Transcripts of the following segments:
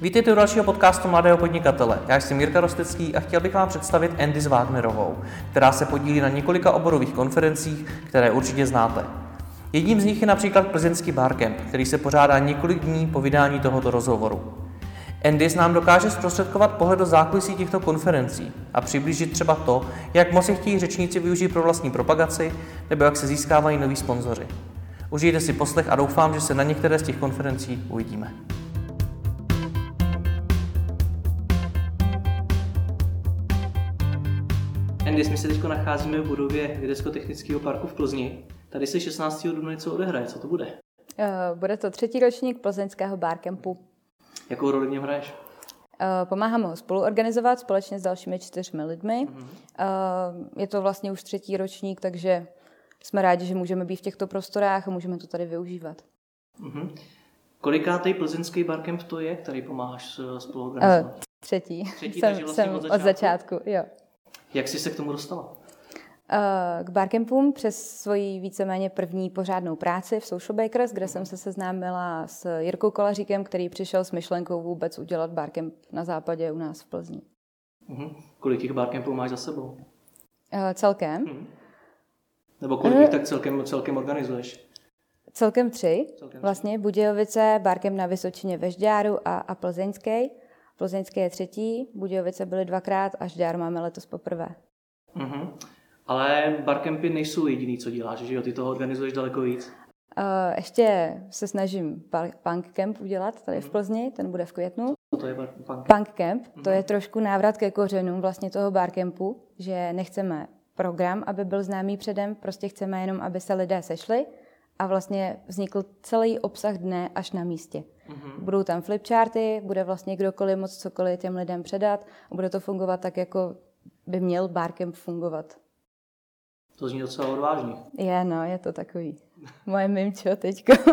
Vítejte u dalšího podcastu Mladého podnikatele. Já jsem Jirka Rostecký a chtěl bych vám představit Andy s Wagnerovou, která se podílí na několika oborových konferencích, které určitě znáte. Jedním z nich je například plzeňský Barcamp, který se pořádá několik dní po vydání tohoto rozhovoru. Andy nám dokáže zprostředkovat pohled do zákulisí těchto konferencí a přiblížit třeba to, jak moc je chtějí řečníci využít pro vlastní propagaci nebo jak se získávají noví sponzoři. Užijte si poslech a doufám, že se na některé z těch konferencí uvidíme. Andy, my se teď nacházíme v budově Vědecko-technického parku v Plzni. Tady se 16. dubna něco odehraje. Co to bude? Uh, bude to třetí ročník plzeňského barkempu. Jakou roli v něm hraješ? Uh, pomáhám ho spoluorganizovat společně s dalšími čtyřmi lidmi. Uh, je to vlastně už třetí ročník, takže jsme rádi, že můžeme být v těchto prostorách a můžeme to tady využívat. Uh-huh. Kolikátej plzeňský barkemp to je, který pomáháš spoluorganizovat? Třetí. Třetí, jsem, vlastně jsem od začátku? od začátku, jo. Jak jsi se k tomu dostala? Eh, k barkempům přes svoji víceméně první pořádnou práci v Social Bakers, kde jsem se seznámila s Jirkou Kolaříkem, který přišel s myšlenkou vůbec udělat barkemp na západě u nás v Plzni. Uh-huh. Kolik těch barkempů máš za sebou? Uh, celkem? Uh-huh. Nebo kolik uh, tak celkem, celkem organizuješ? Celkem tři. Celkem vlastně Budějovice, Barkem na Vysočině ve Žďáru a, a Plzeňský. Plzeňský je třetí, Budějovice byly dvakrát a Žďár máme letos poprvé. Uh-huh. Ale barkempy nejsou jediný, co děláš, že jo? Ty toho organizuješ daleko víc. Uh, ještě se snažím punk camp udělat tady v mhm. Plzni, ten bude v květnu. To je punk camp? Punk camp, to je trošku návrat ke kořenům vlastně toho barkempu, že nechceme program, aby byl známý předem, prostě chceme jenom, aby se lidé sešli a vlastně vznikl celý obsah dne až na místě. Uh-huh. Budou tam flipcharty, bude vlastně kdokoliv moc cokoliv těm lidem předat a bude to fungovat tak, jako by měl barcamp fungovat. To zní docela odvážně. Je, no, je to takový. Moje mimčo teďko.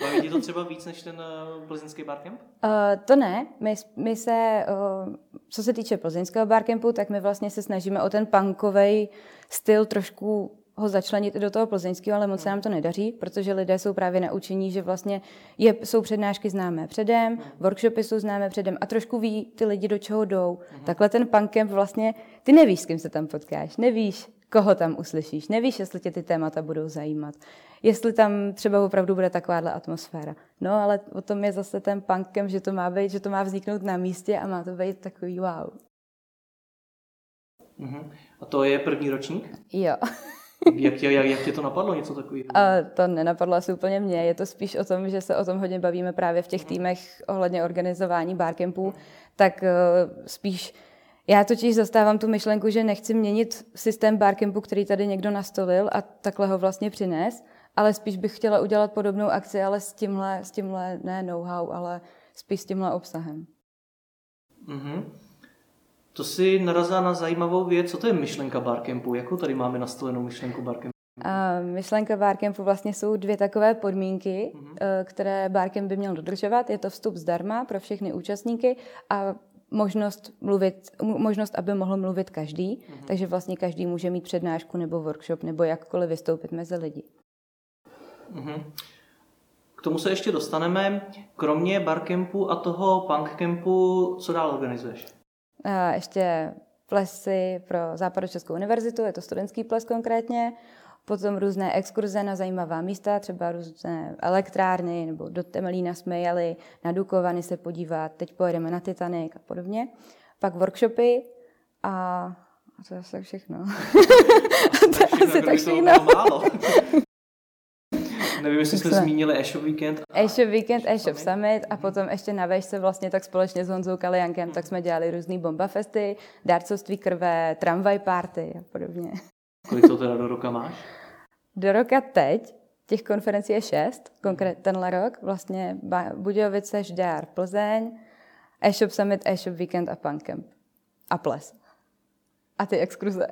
Baví ti to třeba víc než ten uh, plzeňský barcamp? Uh, to ne. My, my se, uh, co se týče plzeňského barcampu, tak my vlastně se snažíme o ten punkový styl trošku ho začlenit i do toho plzeňského, ale moc se nám to nedaří, protože lidé jsou právě naučení, že vlastně je, jsou přednášky známé předem, workshopy jsou známé předem a trošku ví ty lidi, do čeho jdou. Takhle ten punkem vlastně, ty nevíš, s kým se tam potkáš, nevíš, koho tam uslyšíš. Nevíš, jestli tě ty témata budou zajímat. Jestli tam třeba opravdu bude takováhle atmosféra. No, ale o tom je zase ten punkem, že to má být, že to má vzniknout na místě a má to být takový wow. Uh-huh. A to je první ročník? Jo. jak, tě, jak, jak tě to napadlo, něco takového? A to nenapadlo asi úplně mě. Je to spíš o tom, že se o tom hodně bavíme právě v těch mhm. týmech ohledně organizování barcampů. Tak uh, spíš já totiž zastávám tu myšlenku, že nechci měnit systém barcampu, který tady někdo nastolil a takhle ho vlastně přines, ale spíš bych chtěla udělat podobnou akci, ale s tímhle, s tímhle ne know-how, ale spíš s tímhle obsahem. Mm-hmm. To si narazila na zajímavou věc. Co to je myšlenka barcampu? Jakou tady máme nastolenou myšlenku barcampu? A myšlenka barcampu vlastně jsou dvě takové podmínky, mm-hmm. které barcamp by měl dodržovat. Je to vstup zdarma pro všechny účastníky a možnost, mluvit, možnost, aby mohl mluvit každý, mm-hmm. takže vlastně každý může mít přednášku nebo workshop nebo jakkoliv vystoupit mezi lidi. Mm-hmm. K tomu se ještě dostaneme. Kromě barcampu a toho punkcampu, co dál organizuješ? A ještě plesy pro Západočeskou univerzitu, je to studentský ples konkrétně, potom různé exkurze na zajímavá místa, třeba různé elektrárny, nebo do Temelína jsme jeli, na Dukovany se podívat, teď pojedeme na Titanic a podobně. Pak workshopy a, a to je asi všechno. to je asi tak všechno. Nevím, jestli jsme zmínili e-shop Weekend. E-shop Weekend, e-shop Summit a potom ještě na vejšce vlastně tak společně s Honzou Kaliankem, tak jsme dělali různý bomba festy, dárcovství krve, tramvaj party a podobně. Kolik to teda do roka máš? Do roka teď, těch konferencí je šest, konkrétně tenhle rok, vlastně Budějovice, Žďár, Plzeň, e-shop Summit, e-shop Weekend a Punkcamp. A ples. A ty exkruze.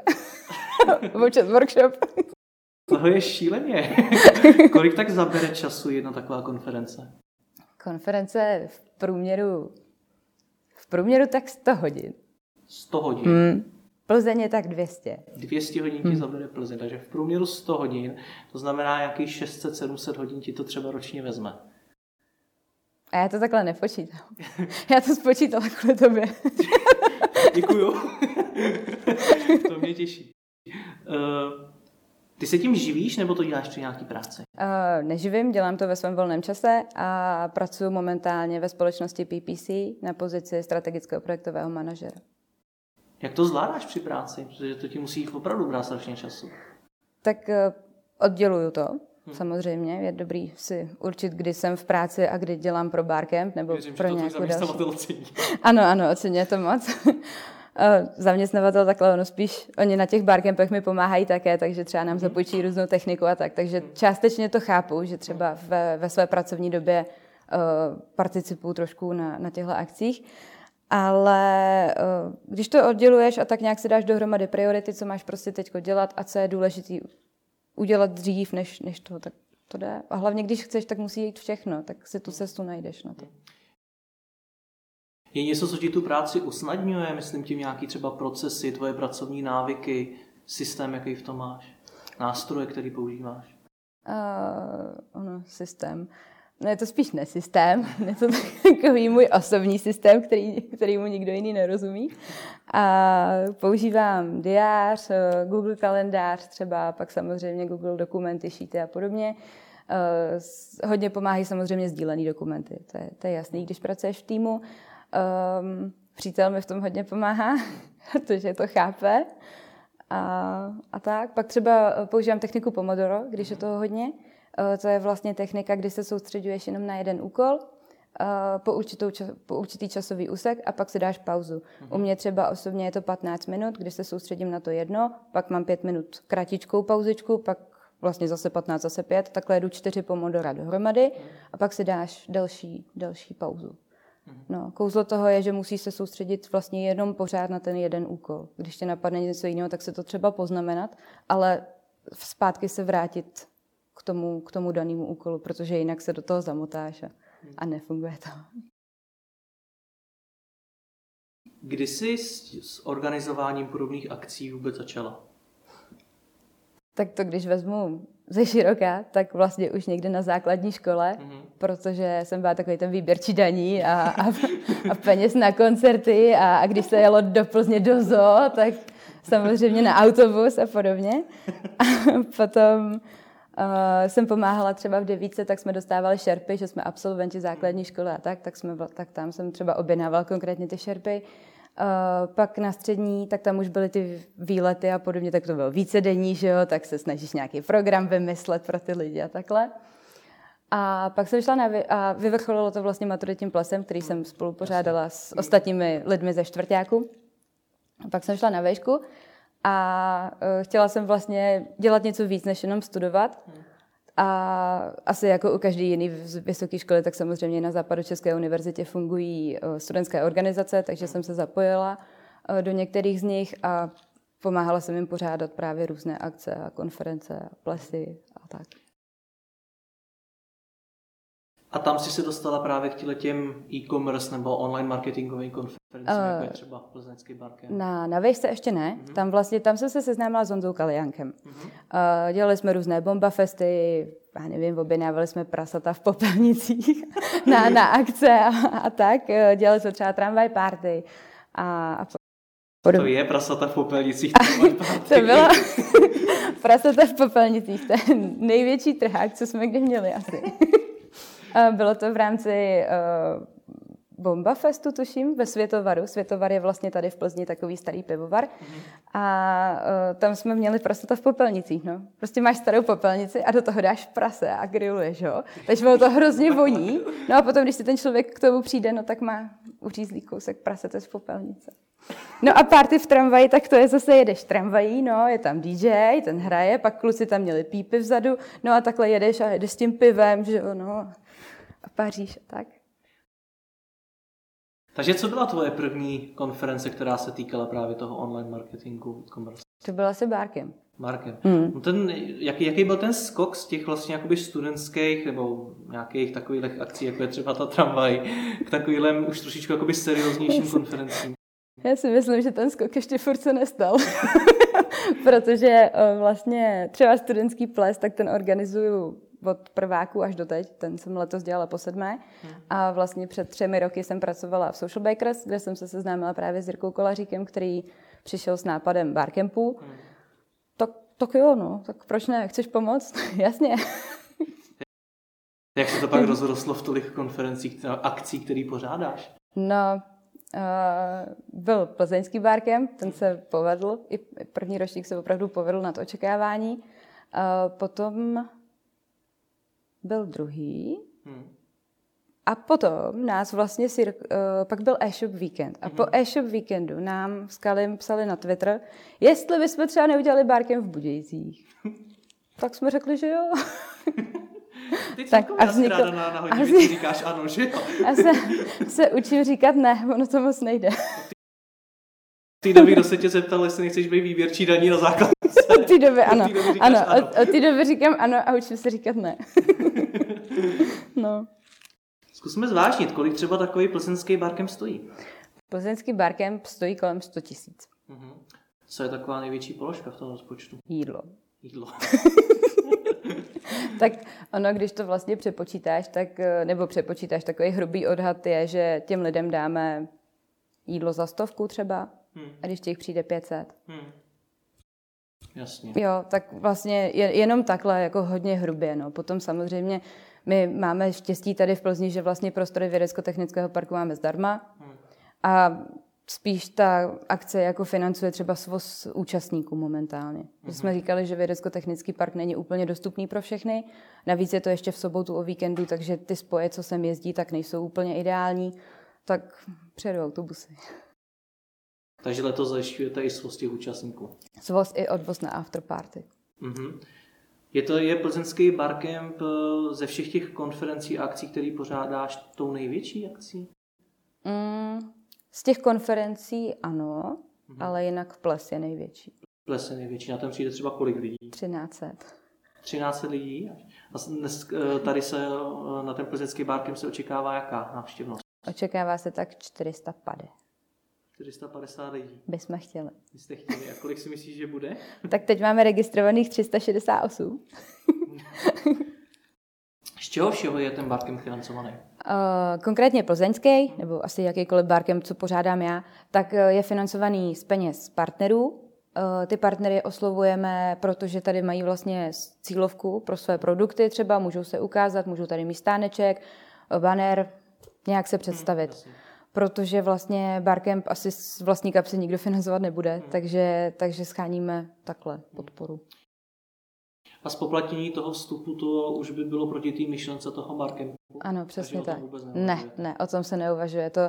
Občas workshop. Toho je šíleně. Kolik tak zabere času jedna taková konference? Konference v průměru v průměru tak 100 hodin. 100 hodin? Hmm. Plzeň je tak 200. 200 hodin ti hmm. zabere Plzeň, takže v průměru 100 hodin, to znamená, jakých 600-700 hodin ti to třeba ročně vezme. A já to takhle nepočítám. Já to spočítala kvůli tobě. Děkuju. to mě těší. Uh, ty se tím živíš, nebo to děláš při nějaký práci? Uh, neživím, dělám to ve svém volném čase a pracuji momentálně ve společnosti PPC na pozici strategického projektového manažera. Jak to zvládáš při práci? Protože to ti musí opravdu brát strašně času. Tak uh, odděluju to, Hmm. Samozřejmě je dobrý si určit, kdy jsem v práci a kdy dělám pro barcamp nebo Věřím, pro že nějakou další. Ano, ano, oceně to moc. Zaměstnavatel takhle, ono spíš, oni na těch barcampech mi pomáhají také, takže třeba nám hmm. zapůjčí různou techniku a tak. Takže částečně to chápu, že třeba ve, ve své pracovní době uh, participuju trošku na, na těchto akcích. Ale uh, když to odděluješ a tak nějak si dáš dohromady priority, co máš prostě teď dělat a co je důležité udělat dřív, než, než to, tak to jde. A hlavně, když chceš, tak musí jít všechno, tak si tu cestu najdeš na to. Je něco, co ti tu práci usnadňuje, myslím tím nějaký třeba procesy, tvoje pracovní návyky, systém, jaký v tom máš, nástroje, který používáš? Uh, ono, systém. No je to spíš nesystém, je to takový můj osobní systém, který, který mu nikdo jiný nerozumí. A používám diář, eh, Google kalendář třeba, pak samozřejmě Google dokumenty, šíty a podobně. Uh, hodně pomáhají samozřejmě sdílený dokumenty, to je, to je jasný, když pracuješ v týmu. Um, přítel mi v tom hodně pomáhá, protože to chápe. A, a tak. Pak třeba používám techniku Pomodoro, když je toho hodně. Uh, to je vlastně technika, kdy se soustředuješ jenom na jeden úkol po, určitou, po určitý časový úsek a pak si dáš pauzu. U mě třeba osobně je to 15 minut, kdy se soustředím na to jedno, pak mám 5 minut kratičkou pauzičku, pak vlastně zase 15, zase 5, takhle jedu 4 pomodora dohromady mm-hmm. a pak si dáš další, další pauzu. Mm-hmm. No, kouzlo toho je, že musíš se soustředit vlastně jenom pořád na ten jeden úkol. Když tě napadne něco jiného, tak se to třeba poznamenat, ale zpátky se vrátit k tomu, k tomu danému úkolu, protože jinak se do toho zamotáš. A a nefunguje to. Kdy jsi s, s organizováním podobných akcí vůbec začala? Tak to, když vezmu ze široka, tak vlastně už někde na základní škole, mm-hmm. protože jsem byla takový ten výběrčí daní a, a, a peněz na koncerty a, a když se jelo do Plzně do zoo, tak samozřejmě na autobus a podobně. A potom Uh, jsem pomáhala třeba v devíce, tak jsme dostávali šerpy, že jsme absolventi základní školy a tak, tak, jsme, tak tam jsem třeba objednávala konkrétně ty šerpy. Uh, pak na střední, tak tam už byly ty výlety a podobně, tak to bylo více denní, že jo, tak se snažíš nějaký program vymyslet pro ty lidi a takhle. A pak jsem šla na vy, a vyvrcholilo to vlastně maturitním plesem, který jsem spolu pořádala s ostatními lidmi ze čtvrtáku. A pak jsem šla na výšku a uh, chtěla jsem vlastně dělat něco víc, než jenom studovat. A asi jako u každé jiné vysoké školy, tak samozřejmě na Západočeské univerzitě fungují uh, studentské organizace, takže jsem se zapojila uh, do některých z nich a pomáhala jsem jim pořádat právě různé akce a konference a plesy a tak. A tam si se dostala právě k těm e-commerce nebo online marketingovým konferencím, uh, jako je třeba Plzeňský barkem? Na, na Vejšce ještě ne. Uh-huh. Tam vlastně, tam jsem se seznámila s Honzou Kaliankem. Uh-huh. Uh, dělali jsme různé bomba festy, já nevím, objednávali jsme prasata v popelnicích na, na akce a, a tak. Dělali jsme třeba tramvaj party a, a Podob... To je prasata v popelnicích. to bylo prasata v popelnicích, to je největší trhák, co jsme kdy měli asi. Bylo to v rámci uh, Bomba Festu, tuším, ve Světovaru. Světovar je vlastně tady v Plzni takový starý pivovar. Mm-hmm. A uh, tam jsme měli prostě to v popelnicích, no. Prostě máš starou popelnici a do toho dáš prase a grilluješ, jo. Takže bylo to hrozně voní. No a potom, když si ten člověk k tomu přijde, no tak má uřízlý kousek prasete z popelnice. No a party v tramvaji, tak to je zase jedeš tramvají, no, je tam DJ, ten hraje, pak kluci tam měli pípy vzadu, no a takhle jedeš a jedeš s tím pivem, že jo, no a Paříž a tak. Takže co byla tvoje první konference, která se týkala právě toho online marketingu e-commerce? To byla asi Barkem. Markem. Hmm. No ten, jaký, jaký byl ten skok z těch vlastně jakoby studentských nebo nějakých takových akcí, jako je třeba ta tramvaj, k takovým už trošičku jakoby serióznějším konferencím? Já si myslím, že ten skok ještě furt se nestal. Protože eh, vlastně třeba studentský ples, tak ten organizuju od prváku až do teď. Ten jsem letos dělala po sedmé. A vlastně před třemi roky jsem pracovala v Social Bakers, kde jsem se seznámila právě s Jirkou Kolaříkem, který přišel s nápadem barcampu. Tak, tak jo, no, tak proč ne? Chceš pomoct? Jasně. Jak se to pak rozrostlo v tolik konferencích, akcí, který pořádáš? No, Uh, byl plzeňský barkem, ten se povedl, i první ročník se opravdu povedl nad očekávání. Uh, potom byl druhý. Hmm. A potom nás vlastně, si, uh, pak byl e-shop víkend. A hmm. po e-shop víkendu nám s Kalim psali na Twitter, jestli bychom třeba neudělali barkem v Budějcích. tak jsme řekli, že jo. Ty tak a vznikl, na, na hodinu, a vznik... říkáš ano, že jo? A se, se učím říkat ne, ono to moc nejde. V té době, kdo se tě zeptal, jestli nechceš být výběrčí daní na základce. Od té doby ano. Doby ano, ano. Od, od té doby říkám ano a učím se říkat ne. no. Zkusme zvážnit, kolik třeba takový plzeňský barkem stojí. Plzeňský barkem stojí kolem 100 tisíc. Uh-huh. Co je taková největší položka v tom rozpočtu? Jídlo. Jídlo. tak ono, když to vlastně přepočítáš, tak, eh, nebo přepočítáš, takový hrubý odhad je, že těm lidem dáme jídlo za stovku třeba, hmm. a když těch přijde 500. Hmm. Jasně. Jo, tak vlastně jenom takhle, jako hodně hrubě. No. Potom samozřejmě my máme štěstí tady v Plzni, že vlastně prostory vědecko-technického parku máme zdarma. Hmm. A spíš ta akce jako financuje třeba svoz účastníků momentálně. Mm-hmm. jsme říkali, že vědecko-technický park není úplně dostupný pro všechny. Navíc je to ještě v sobotu o víkendu, takže ty spoje, co sem jezdí, tak nejsou úplně ideální. Tak přijedou autobusy. Takže letos zajišťujete i svoz těch účastníků? Svoz i odvoz na afterparty. Mm-hmm. Je to je plzeňský barcamp eh, ze všech těch konferencí a akcí, které pořádáš, tou největší akcí? Mm, z těch konferencí ano, mhm. ale jinak ples je největší. Ples je největší. Na tom přijde třeba kolik lidí? 1300. 13 lidí? A dnes, eh, tady se eh, na ten plzeňský bárkem se očekává jaká návštěvnost? Očekává se tak 450. 450 lidí. Bychom chtěli. Byste chtěli. A kolik si myslíš, že bude? tak teď máme registrovaných 368. Z čeho všeho je ten barkem financovaný? Uh, konkrétně plzeňský, nebo asi jakýkoliv barkem, co pořádám já, tak eh, je financovaný z peněz partnerů. Uh, ty partnery oslovujeme, protože tady mají vlastně cílovku pro své produkty třeba, můžou se ukázat, můžou tady mít stáneček, banner, nějak se představit. Hmm, protože vlastně Barcamp asi z vlastní kapsy nikdo financovat nebude, hmm. takže, takže scháníme takhle podporu. A spoplatnění toho vstupu to už by bylo proti té myšlence toho barkem. Ano, přesně tak. Ne, ne, o tom se neuvažuje. To,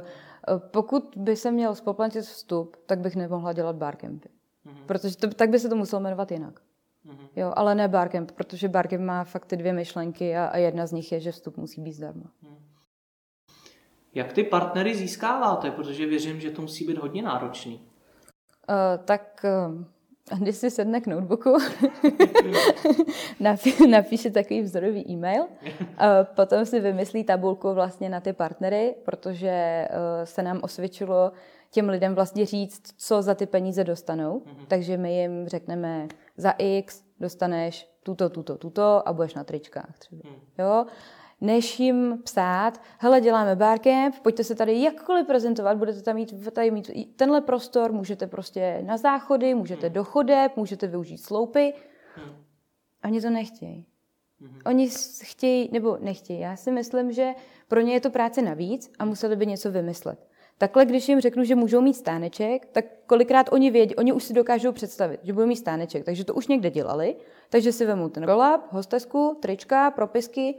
pokud by se měl spoplatit vstup, tak bych nemohla dělat barkempy. Mm-hmm. Protože to, tak by se to muselo jmenovat jinak. Mm-hmm. Jo, ale ne barcamp, protože barcamp má fakt ty dvě myšlenky a, a jedna z nich je, že vstup musí být zdarma. Mm. Jak ty partnery získáváte? Protože věřím, že to musí být hodně náročný. Uh, tak uh, když si sedne k notebooku, napíše takový vzorový e-mail, potom si vymyslí tabulku vlastně na ty partnery, protože eh, se nám osvědčilo těm lidem vlastně říct, co za ty peníze dostanou. Mm-hmm. Takže my jim řekneme, za X dostaneš tuto, tuto, tuto a budeš na tričkách třeba. Mm. Jo? Než jim psát, hele, děláme barcamp, pojďte se tady jakkoliv prezentovat, budete tam mít, tady mít tenhle prostor, můžete prostě na záchody, můžete hmm. do chodeb, můžete využít sloupy. Hmm. Oni to nechtějí. Hmm. Oni chtějí, nebo nechtějí. Já si myslím, že pro ně je to práce navíc a museli by něco vymyslet. Takhle, když jim řeknu, že můžou mít stáneček, tak kolikrát oni vědí, oni už si dokážou představit, že budou mít stáneček, takže to už někde dělali, takže si vemou ten roll-up, hostesku, trička, propisky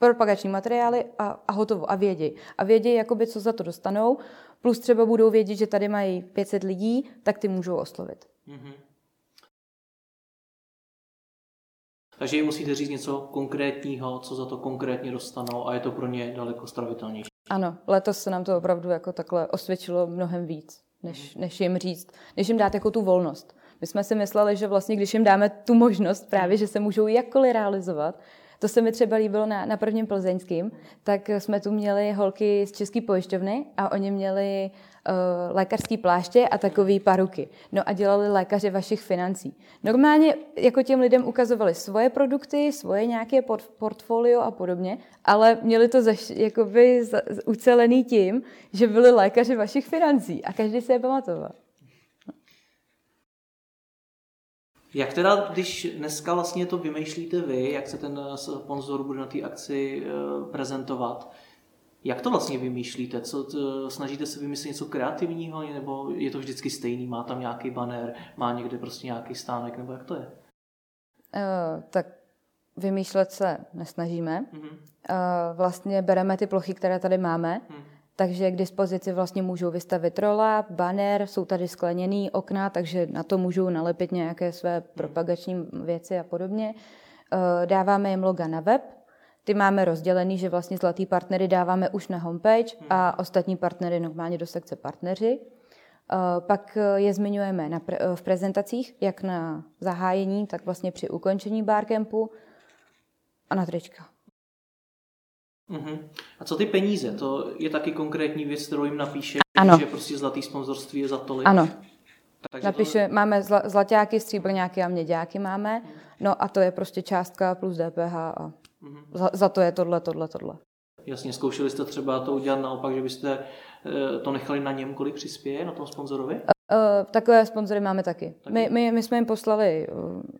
propagační materiály a, a hotovo. A vědějí. A vědějí, jakoby, co za to dostanou. Plus třeba budou vědět, že tady mají 500 lidí, tak ty můžou oslovit. Mm-hmm. Takže jim musíte říct něco konkrétního, co za to konkrétně dostanou a je to pro ně daleko stravitelnější. Ano, letos se nám to opravdu jako takhle osvědčilo mnohem víc, než, mhm. než jim říct, než jim dát jako tu volnost. My jsme si mysleli, že vlastně, když jim dáme tu možnost právě, že se můžou jakkoliv realizovat, To se mi třeba líbilo na, na prvním plzeňským, tak jsme tu měli holky z České pojišťovny a oni měli uh, lékařský pláště a takový paruky. No a dělali lékaři vašich financí. Normálně jako těm lidem ukazovali svoje produkty, svoje nějaké port, portfolio a podobně, ale měli to zaš, jakoby za, ucelený tím, že byli lékaři vašich financí a každý se je pamatoval. Jak teda, když dneska vlastně to vymýšlíte vy, jak se ten sponzor bude na té akci eh, prezentovat, jak to vlastně vymýšlíte? Co, to, snažíte se vymyslet něco kreativního, nebo je to vždycky stejný? Má tam nějaký banner, má někde prostě nějaký stánek, nebo jak to je? Uh, tak vymýšlet se nesnažíme. Uh-huh. Uh, vlastně bereme ty plochy, které tady máme, uh-huh. Takže k dispozici vlastně můžou vystavit rola, banner, jsou tady skleněný okna, takže na to můžou nalepit nějaké své propagační věci a podobně. Uh, dáváme jim loga na web, ty máme rozdělený, že vlastně zlatý partnery dáváme už na homepage a ostatní partnery normálně do sekce partneři. Eh, pak je zmiňujeme na pre, v prezentacích, jak na zahájení, tak vlastně při ukončení barcampu a na trička. Uh-huh. A co ty peníze? To je taky konkrétní věc, kterou jim napíše, ano. že prostě zlatý sponzorství je za tolik? Ano. Takže Napíše, to... máme zla, zlaťáky, stříbrňáky a měďáky máme, no a to je prostě částka plus DPH a Mm-hmm. Za, za to je tohle, tohle, tohle. Jasně, zkoušeli jste třeba to udělat naopak, že byste eh, to nechali na něm, kolik přispěje, na tom sponzorovi? Uh, takové sponzory máme taky. taky. My, my, my jsme jim poslali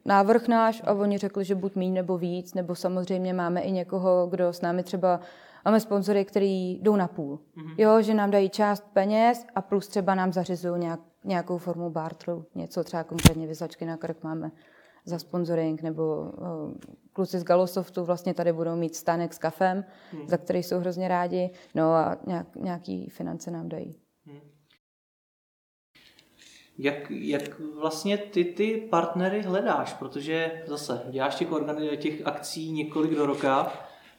návrh náš a oni řekli, že buď míň nebo víc, nebo samozřejmě máme i někoho, kdo s námi třeba Máme sponzory, který jdou na půl. Mm-hmm. Jo, že nám dají část peněz a plus třeba nám zařizují nějak, nějakou formu bartru, něco třeba konkrétně vyzačky na krk máme za sponsoring, nebo eh, kluci z Galosoftu vlastně tady budou mít stánek s kafem, hmm. za který jsou hrozně rádi, no a nějak, nějaký finance nám dají. Jak, jak vlastně ty ty partnery hledáš? Protože zase děláš těch, organi- těch akcí několik do roka,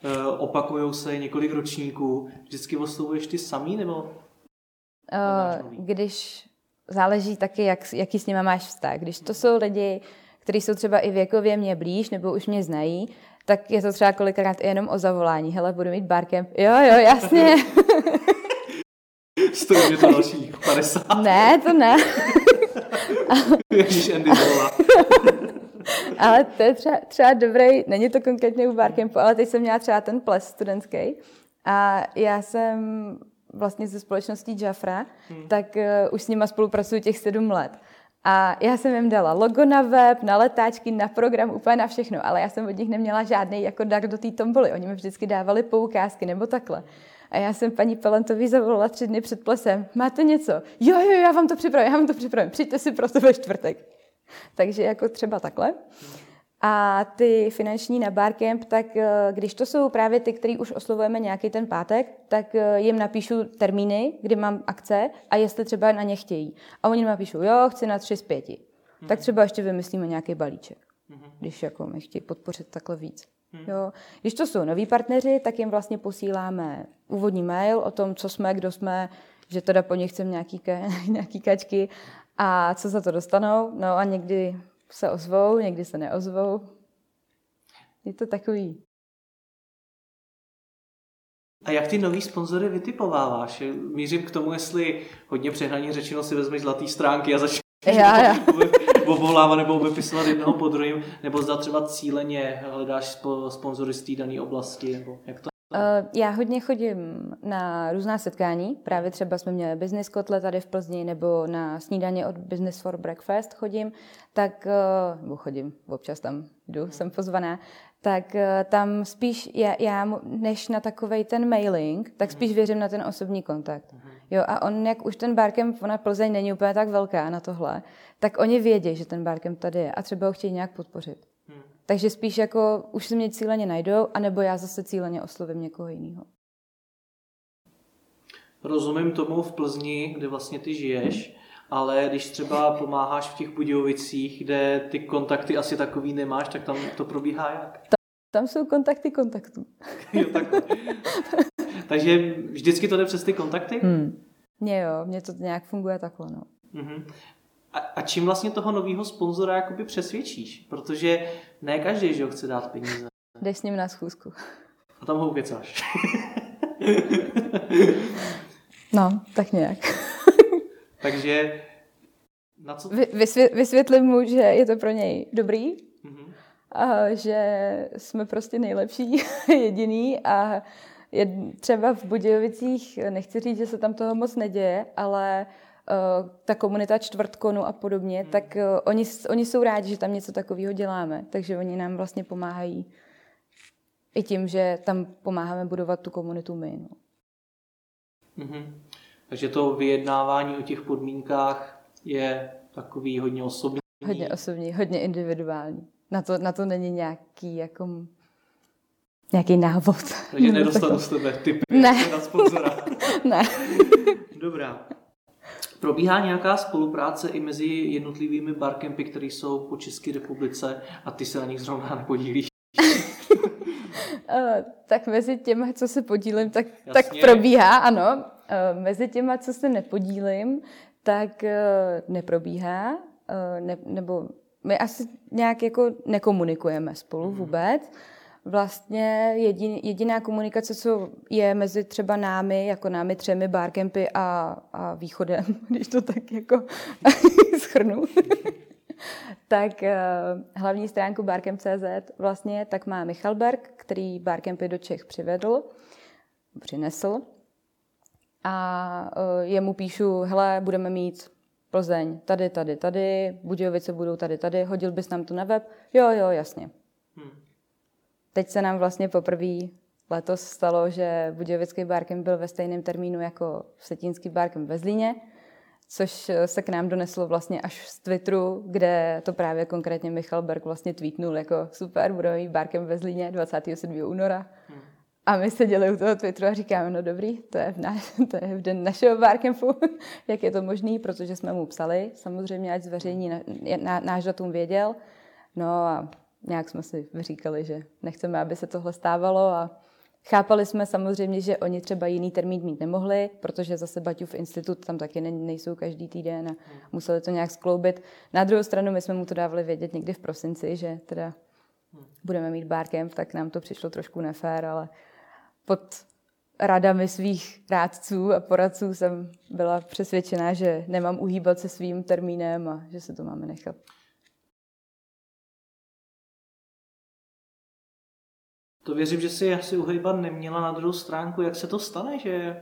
eh, opakují se několik ročníků. Vždycky oslovuješ ty samý nebo? Uh, když záleží taky, jak, jaký s nimi máš vztah. Když to jsou lidi, kteří jsou třeba i věkově mě blíž nebo už mě znají, tak je to třeba kolikrát i jenom o zavolání. Hele, budu mít barkem. Jo, jo, jasně. Stojí mi to dalších 50. Ne, to ne. Ježíš Andy volá. ale to je třeba, třeba dobrý, není to konkrétně u barkempu, ale teď jsem měla třeba ten ples studentský a já jsem vlastně ze společností Jafra, hmm. tak uh, už s nima spolupracuji těch sedm let. A já jsem jim dala logo na web, na letáčky, na program, úplně na všechno, ale já jsem od nich neměla žádný jako dar do té tomboly. Oni mi vždycky dávali poukázky nebo takhle. A já jsem paní Pelentový zavolala tři dny před plesem. Máte něco? Jo, jo, já vám to připravím, já vám to připravím. Přijďte si prostě ve čtvrtek. Takže jako třeba takhle. A ty finanční na Barcamp, tak eh, když to jsou právě ty, který už oslovujeme nějaký ten pátek, tak eh, jim napíšu termíny, kdy mám akce a jestli třeba na ně chtějí. A oni napíšou, jo, chci na tři z pěti. Mm-hmm. Tak třeba ještě vymyslíme nějaký balíček, mm-hmm. když jako mě chtějí podpořit takhle víc. Mm-hmm. Jo. Když to jsou noví partneři, tak jim vlastně posíláme úvodní mail o tom, co jsme, kdo jsme, že teda po nich chcem nějaký, ka- nějaký kačky a co za to dostanou. No a někdy se ozvou, někdy se neozvou. Je to takový. A jak ty nový sponzory vytipováváš? Mířím k tomu, jestli hodně přehnaně řečeno si vezmeš zlatý stránky a začneš já, já. Obvolávat nebo vypisovat jednoho po druhém, nebo zda třeba cíleně hledáš sponzory z té dané oblasti, nebo jak to? Uh, já hodně chodím na různá setkání, právě třeba jsme měli business kotle tady v Plzni, nebo na snídaně od Business for Breakfast chodím, tak, uh, nebo chodím, občas tam jdu, jsem pozvaná, tak uh, tam spíš já, já, než na takový ten mailing, tak spíš věřím na ten osobní kontakt. Jo, a on, jak už ten barcamp, ona Plzeň není úplně tak velká na tohle, tak oni vědí, že ten barcamp tady je a třeba ho chtějí nějak podpořit. Takže spíš jako už se mě cíleně najdou, anebo já zase cíleně oslovím někoho jiného. Rozumím tomu v Plzni, kde vlastně ty žiješ, ale když třeba pomáháš v těch Budějovicích, kde ty kontakty asi takový nemáš, tak tam to probíhá jak? Tam jsou kontakty kontaktů. jo, Takže vždycky to jde přes ty kontakty? Hmm. Mně jo, mně to nějak funguje takhle, no. Mm-hmm. A, a čím vlastně toho nového sponzora jakoby přesvědčíš? Protože ne každý, že ho chce dát peníze. Jdeš s ním na schůzku. A tam ho ukecáš. no, tak nějak. Takže na co... Vy, vysvětlím mu, že je to pro něj dobrý, mm-hmm. a že jsme prostě nejlepší jediný a je třeba v Budějovicích, nechci říct, že se tam toho moc neděje, ale uh, ta komunita čtvrtkonu a podobně, hmm. tak uh, oni, oni jsou rádi, že tam něco takového děláme, takže oni nám vlastně pomáhají i tím, že tam pomáháme budovat tu komunitu my. No. Mm-hmm. Takže to vyjednávání o těch podmínkách je takový hodně osobní. Hodně osobní, hodně individuální. Na to, na to není nějaký jako nějaký návod. Takže nedostanu z tebe typy ne. na sponzora. ne. Dobrá. Probíhá nějaká spolupráce i mezi jednotlivými barkempy, které jsou po České republice a ty se na nich zrovna nepodílíš? uh, tak mezi těma, co se podílím, tak, tak probíhá, ano. Uh, mezi těma, co se nepodílím, tak uh, neprobíhá, ne, nebo my asi nějak jako nekomunikujeme spolu mm. Vlastně jedin, jediná komunikace, co je mezi třeba námi, jako námi třemi barkempy a, a východem, když to tak jako schrnu, tak uh, hlavní stránku Barcamp.cz vlastně tak má Michal Berg, který Barcampy do Čech přivedl, přinesl. A uh, jemu píšu, hele, budeme mít Plzeň tady, tady, tady, Budějovice budou tady, tady, hodil bys nám to na web? Jo, jo, jasně. Teď se nám vlastně poprvé letos stalo, že Budějovický barkem byl ve stejném termínu jako Vsetínský barkem ve Zlíně, což se k nám doneslo vlastně až z Twitteru, kde to právě konkrétně Michal Berg vlastně tweetnul jako super, budeme mít barkem ve Zlíně 27. února. Hmm. A my děli u toho Twitteru a říkáme, no dobrý, to je v, náš, to je v den našeho barkempu, jak je to možný, protože jsme mu psali, samozřejmě, ať zveřejní na, na, náš datum věděl. No a nějak jsme si vyříkali, že nechceme, aby se tohle stávalo a chápali jsme samozřejmě, že oni třeba jiný termín mít nemohli, protože zase Baťův institut tam taky nejsou každý týden a museli to nějak skloubit. Na druhou stranu my jsme mu to dávali vědět někdy v prosinci, že teda budeme mít barcamp, tak nám to přišlo trošku nefér, ale pod radami svých rádců a poradců jsem byla přesvědčená, že nemám uhýbat se svým termínem a že se to máme nechat. To věřím, že si asi uhejbat neměla na druhou stránku. Jak se to stane, že eh,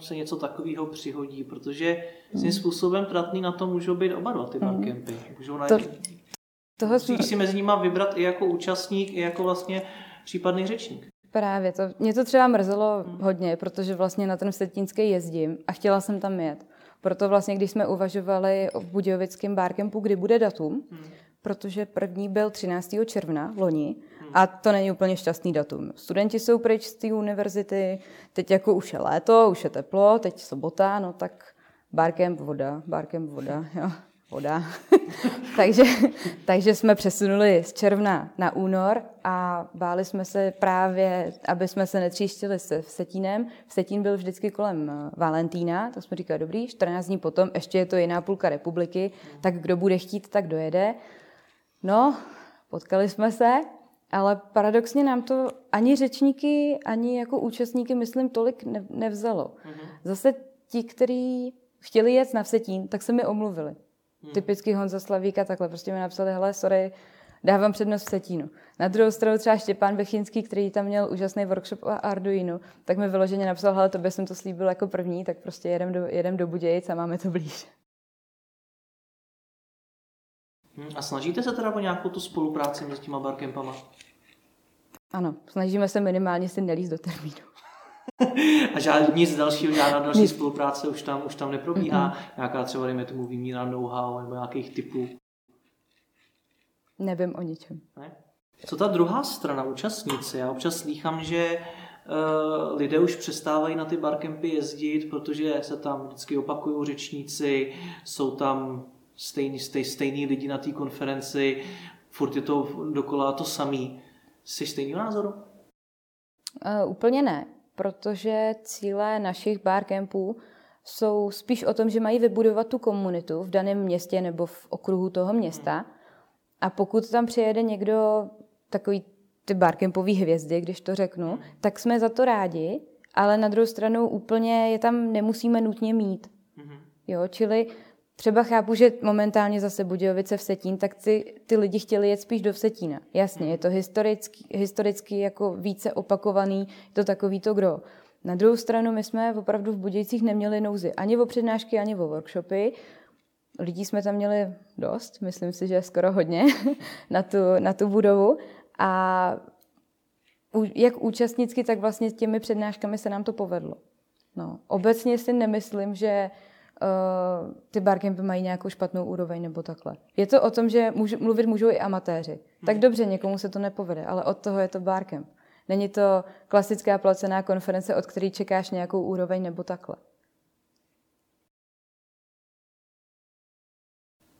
se něco takového přihodí? Protože svým hmm. způsobem tratný na to můžou být oba dva ty hmm. barcampy. Můžou najít... to, toho Musíš si mezi nimi vybrat i jako účastník, i jako vlastně případný řečník. Právě to. Mě to třeba mrzelo hmm. hodně, protože vlastně na ten Vsetínský jezdím a chtěla jsem tam jet. Proto vlastně, když jsme uvažovali o Budějovickém barkempu, kdy bude datum, hmm. protože první byl 13. června loni, a to není úplně šťastný datum. Studenti jsou pryč z té univerzity, teď jako už je léto, už je teplo, teď sobota, no tak barkem voda, barkem voda, jo, voda. takže, takže jsme přesunuli z června na únor a báli jsme se právě, aby jsme se netříštili se Setínem. Setín byl vždycky kolem eh, Valentína, tak jsme říkali, dobrý, 14 dní potom, ještě je to jiná půlka republiky, tak kdo bude chtít, tak dojede. No, potkali jsme se ale paradoxně nám to ani řečníky, ani jako účastníky, myslím, tolik ne, nevzalo. Mm-hmm. Zase ti, kteří chtěli jet na Vsetín, tak se mi omluvili. Mm. Typicky Honza Slavíka takhle. Prostě mi napsali, hele, sorry, dávám přednost v Setínu. Na druhou stranu třeba Štěpán Bechinský, který tam měl úžasný workshop o Arduino, tak mi vyloženě napsal, hele, tobě jsem to slíbil jako první, tak prostě jedem do, jedem do Budějic a máme to blíž. Hm, a snažíte se teda o nějakou tu spolupráci mezi těma barkempama? Ano, snažíme se minimálně si nelíst do termínu. a žád, nic dalšího, žádná další nic. spolupráce už tam, už tam neprobíhá? Mm-hmm. Nějaká třeba, dejme tomu, výměna know-how nebo nějakých typů? Nevím o ničem. Ne? Co ta druhá strana, účastníci? Já občas slýchám, že uh, lidé už přestávají na ty barkempy jezdit, protože se tam vždycky opakují řečníci, jsou tam stejný, stej, stejný lidi na té konferenci, furt je to dokola to samý. Jsi stejný názoru? Uh, úplně ne, protože cíle našich barcampů jsou spíš o tom, že mají vybudovat tu komunitu v daném městě nebo v okruhu toho města. A pokud tam přijede někdo takový ty barkempové hvězdy, když to řeknu, tak jsme za to rádi, ale na druhou stranu úplně je tam nemusíme nutně mít. Jo, čili třeba chápu, že momentálně zase Budějovice v Setín, tak ty, ty lidi chtěli jet spíš do Vsetína. Jasně, je to historicky, historicky jako více opakovaný, je to takový to kdo. Na druhou stranu my jsme opravdu v Budějcích neměli nouzy ani o přednášky, ani o workshopy. Lidí jsme tam měli dost, myslím si, že skoro hodně na tu, na tu budovu. A jak účastnicky, tak vlastně s těmi přednáškami se nám to povedlo. No, obecně si nemyslím, že uh, ty barcampy mají nějakou špatnou úroveň nebo takhle. Je to o tom, že můžu, mluvit můžou i amatéři. Hmm. Tak dobře, někomu se to nepovede, ale od toho je to barcamp. Není to klasická placená konference, od které čekáš nějakou úroveň nebo takhle.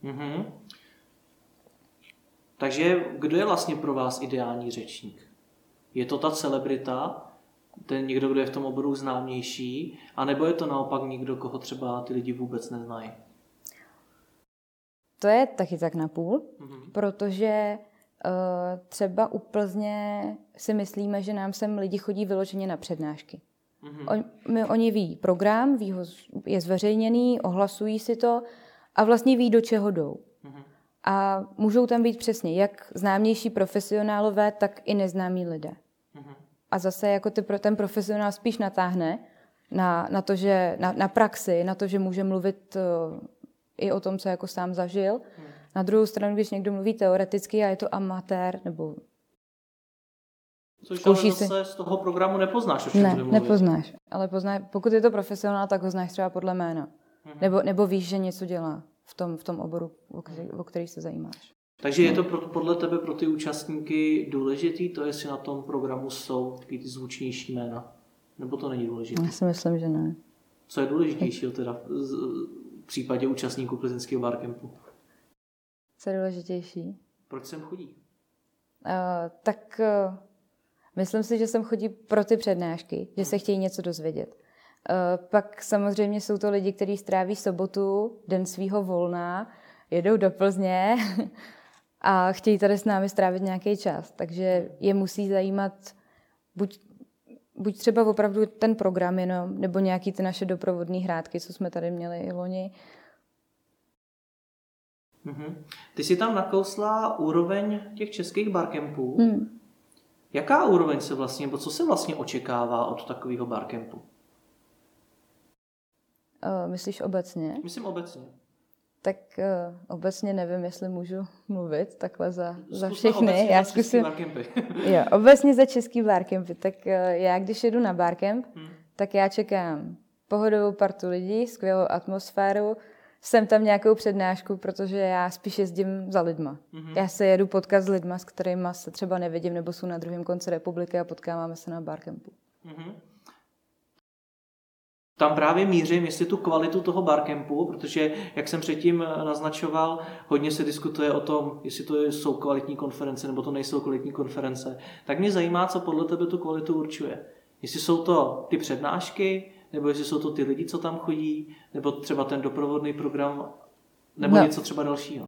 Mm-hmm. Takže kdo je vlastně pro vás ideální řečník? Je to ta celebrita, ten někdo, kdo je v tom oboru známější, anebo je to naopak někdo, koho třeba ty lidi vůbec neznají? To je taky tak na půl, mm-hmm. protože uh, třeba u Plzně si myslíme, že nám sem lidi chodí vyloženě na přednášky. Mm-hmm. On, my, oni ví program, ví ho, je zveřejněný, ohlasují si to a vlastně ví, do čeho jdou. Mm-hmm. A můžou tam být přesně jak známější profesionálové, tak i neznámí lidé. Mm-hmm. A zase jako ty, ten profesionál spíš natáhne na, na to, že na, na praxi, na to, že může mluvit uh, i o tom, co jako sám zažil. Mm. Na druhou stranu, když někdo mluví teoreticky a je to amatér, nebo Což ale zase si... z toho programu nepoznáš, o čem ne, nepoznáš. Ale pozná, pokud je to profesionál, tak ho znáš třeba podle jména. Mm-hmm. Nebo, nebo víš, že něco dělá v tom, v tom oboru, o který, o který se zajímáš. Takže je to pro, podle tebe pro ty účastníky důležitý, to jestli na tom programu jsou ty zvučnější jména? Nebo to není důležité? Já si myslím, že ne. Co je důležitější teda v případě účastníků plzeňského barcampu? Co je důležitější? Proč sem chodí? Uh, tak uh, myslím si, že sem chodí pro ty přednášky, že se chtějí něco dozvědět. Uh, pak samozřejmě jsou to lidi, kteří stráví sobotu, den svého volna, jedou do Plzně a chtějí tady s námi strávit nějaký čas. Takže je musí zajímat buď, buď třeba opravdu ten program jenom, nebo nějaký ty naše doprovodné hrádky, co jsme tady měli i loni. Mm-hmm. Ty jsi tam nakousla úroveň těch českých barkempů. Hmm. Jaká úroveň se vlastně, nebo co se vlastně očekává od takového barkempu? Uh, myslíš obecně? Myslím obecně. Tak uh, obecně nevím, jestli můžu mluvit takhle za, za všechny. Já za zkusím. jo, obecně za český barkempy. Tak uh, já, když jedu na barkemp, hmm. tak já čekám pohodovou partu lidí, skvělou atmosféru, jsem tam nějakou přednášku, protože já spíš jezdím za lidma. Mm-hmm. Já se jedu potkat s lidma, s kterými se třeba nevidím, nebo jsou na druhém konci republiky a potkáváme se na barkempu. Mm-hmm tam právě mířím, jestli tu kvalitu toho barcampu, protože, jak jsem předtím eh, naznačoval, hodně se diskutuje o tom, jestli to jsou kvalitní konference nebo to nejsou kvalitní konference. Tak mě zajímá, co podle tebe tu kvalitu určuje. Jestli jsou to ty přednášky, nebo jestli jsou to ty lidi, co tam chodí, nebo třeba ten doprovodný program, nebo no. něco třeba dalšího.